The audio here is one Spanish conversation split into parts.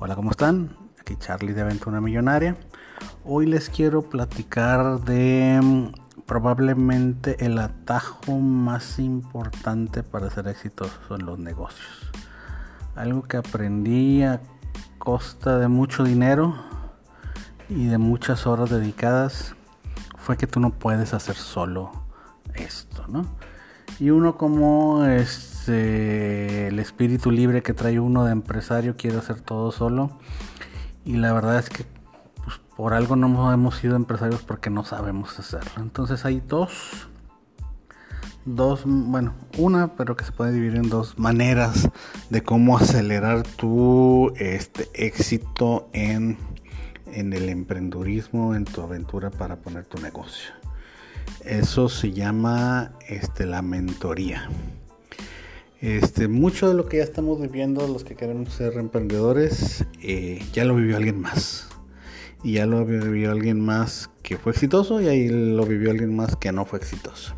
Hola, ¿cómo están? Aquí Charlie de Aventura Millonaria. Hoy les quiero platicar de mm, probablemente el atajo más importante para ser exitoso en los negocios. Algo que aprendí a costa de mucho dinero y de muchas horas dedicadas fue que tú no puedes hacer solo esto, ¿no? Y uno como este, el espíritu libre que trae uno de empresario quiere hacer todo solo. Y la verdad es que pues, por algo no hemos sido empresarios porque no sabemos hacerlo. Entonces hay dos, dos, bueno, una, pero que se puede dividir en dos maneras de cómo acelerar tu este, éxito en, en el emprendurismo, en tu aventura para poner tu negocio. Eso se llama este, la mentoría. Este, mucho de lo que ya estamos viviendo, los que queremos ser emprendedores, eh, ya lo vivió alguien más. Y ya lo vivió alguien más que fue exitoso y ahí lo vivió alguien más que no fue exitoso.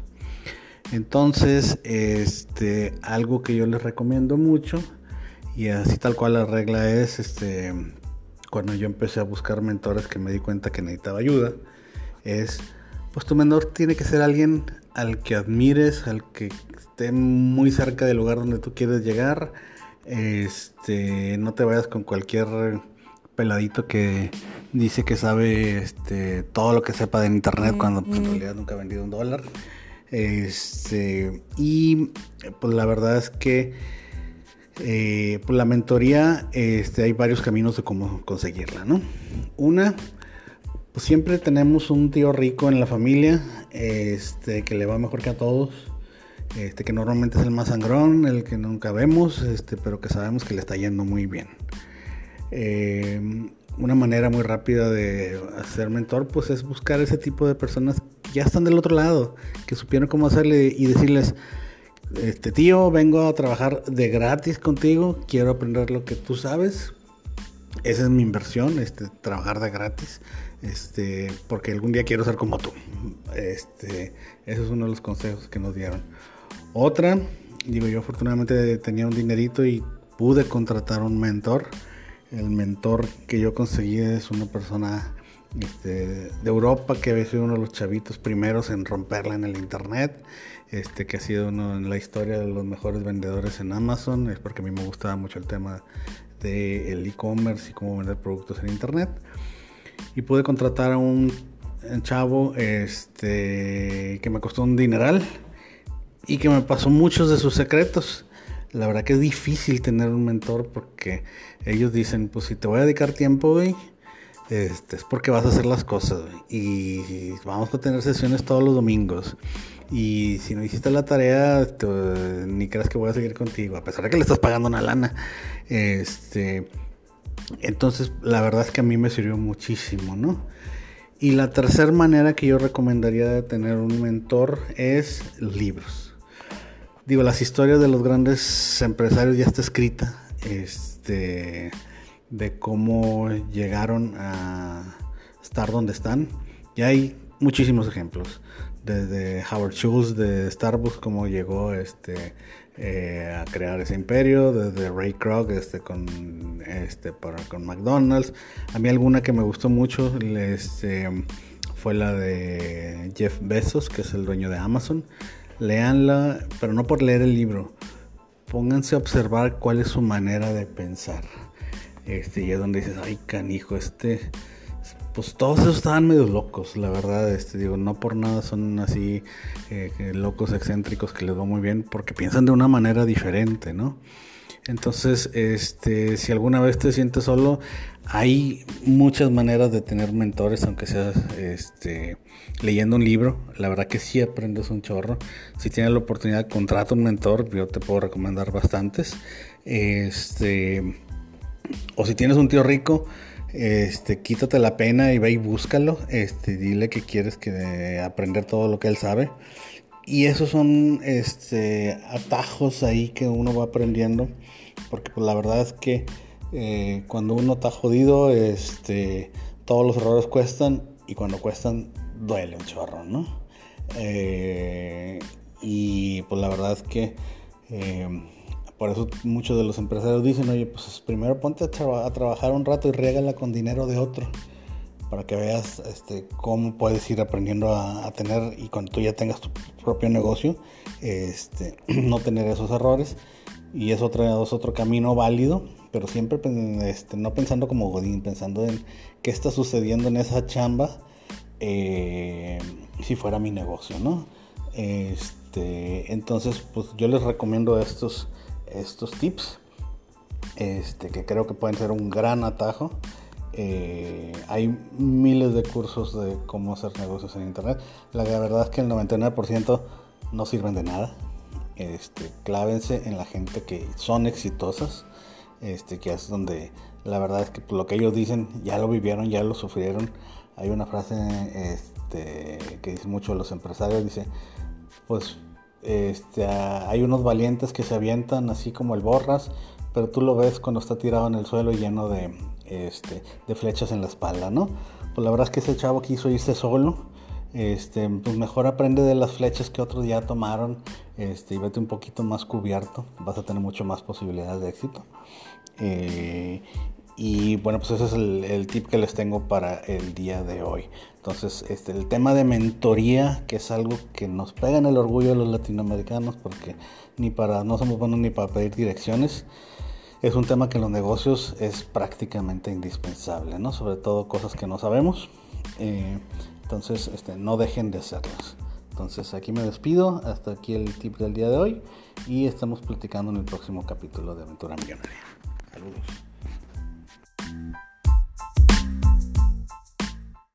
Entonces, este, algo que yo les recomiendo mucho, y así tal cual la regla es, este, cuando yo empecé a buscar mentores que me di cuenta que necesitaba ayuda, es pues tu mentor tiene que ser alguien al que admires, al que esté muy cerca del lugar donde tú quieres llegar. Este, no te vayas con cualquier peladito que dice que sabe este, todo lo que sepa de internet cuando pues, en realidad nunca ha vendido un dólar. Este, y pues la verdad es que eh, pues, la mentoría este, hay varios caminos de cómo conseguirla, ¿no? Una pues siempre tenemos un tío rico en la familia, este, que le va mejor que a todos, este, que normalmente es el más sangrón, el que nunca vemos, este, pero que sabemos que le está yendo muy bien. Em, una manera muy rápida de hacer mentor, pues es buscar ese tipo de personas que ya están del otro lado, que supieron cómo hacerle y decirles, este tío, vengo a trabajar de gratis contigo, quiero aprender lo que tú sabes. Esa es mi inversión, este, trabajar de gratis este, porque algún día quiero ser como tú. Este, ese es uno de los consejos que nos dieron. Otra, digo, yo afortunadamente tenía un dinerito y pude contratar un mentor. El mentor que yo conseguí es una persona este, de Europa que había sido uno de los chavitos primeros en romperla en el internet, este, que ha sido uno en la historia de los mejores vendedores en Amazon, es porque a mí me gustaba mucho el tema del e-commerce y cómo vender productos en internet y pude contratar a un chavo este, que me costó un dineral y que me pasó muchos de sus secretos. La verdad que es difícil tener un mentor porque ellos dicen, pues si te voy a dedicar tiempo, este, es porque vas a hacer las cosas, y vamos a tener sesiones todos los domingos. Y si no hiciste la tarea, ni creas que voy a seguir contigo, a pesar de que le estás pagando una lana. Este, entonces, la verdad es que a mí me sirvió muchísimo, ¿no? Y la tercera manera que yo recomendaría de tener un mentor es libros. Digo, las historias de los grandes empresarios ya está escrita, este, de cómo llegaron a estar donde están. Y hay muchísimos ejemplos, desde Howard Schultz de Starbucks, cómo llegó este, eh, a crear ese imperio, desde Ray Kroc este, con, este, para, con McDonald's. A mí alguna que me gustó mucho este, fue la de Jeff Bezos, que es el dueño de Amazon. Leanla, pero no por leer el libro. Pónganse a observar cuál es su manera de pensar. Este, y es donde dices, ay canijo, este pues todos esos estaban medio locos, la verdad, este, digo, no por nada son así eh, locos excéntricos que les va muy bien, porque piensan de una manera diferente, ¿no? Entonces, este, si alguna vez te sientes solo, hay muchas maneras de tener mentores, aunque seas este, leyendo un libro. La verdad que sí aprendes un chorro. Si tienes la oportunidad, contrata un mentor. Yo te puedo recomendar bastantes. Este, o si tienes un tío rico, este, quítate la pena y ve y búscalo, este, dile que quieres que aprender todo lo que él sabe. Y esos son este, atajos ahí que uno va aprendiendo, porque pues, la verdad es que eh, cuando uno está jodido, este, todos los errores cuestan y cuando cuestan duele un chorro, ¿no? Eh, y pues la verdad es que eh, por eso muchos de los empresarios dicen, oye, pues primero ponte a, trabajar un rato y riégala con dinero de otro para que veas este, cómo puedes ir aprendiendo a, tener y cuando tú ya tengas tu propio negocio, este, no tener esos errores. Y es otro, es otro camino válido, pero siempre este, no pensando como Godín, pensando en qué está sucediendo en esa chamba eh, si fuera mi negocio, ¿no? Este, entonces, pues yo les recomiendo estos, estos tips, este, que creo que pueden ser un gran atajo. Eh, hay miles de cursos de cómo hacer negocios en internet. La verdad es que el 99% no sirven de nada. Este, clávense en la gente que son exitosas, este, que es donde la verdad es que lo que ellos dicen ya lo vivieron, ya lo sufrieron. Hay una frase este, que dice mucho los empresarios, dice, pues este, hay unos valientes que se avientan así como el borras, pero tú lo ves cuando está tirado en el suelo lleno de, este, de flechas en la espalda, ¿no? Pues la verdad es que ese chavo quiso irse solo, este, pues mejor aprende de las flechas que otros ya tomaron este, y vete un poquito más cubierto, vas a tener mucho más posibilidades de éxito. Eh, y bueno, pues ese es el, tip que les tengo para el día de hoy. Entonces, este, el tema de mentoría, que es algo que nos pega en el orgullo de los latinoamericanos, porque ni para, no somos buenos ni para pedir direcciones, es un tema que en los negocios es prácticamente indispensable, ¿no? Sobre todo cosas que no sabemos. Eh, entonces, este, no dejen de hacerlas. Entonces, aquí me despido. Hasta aquí el tip del día de hoy. Y estamos platicando en el próximo capítulo de Aventura Millonaria. Saludos.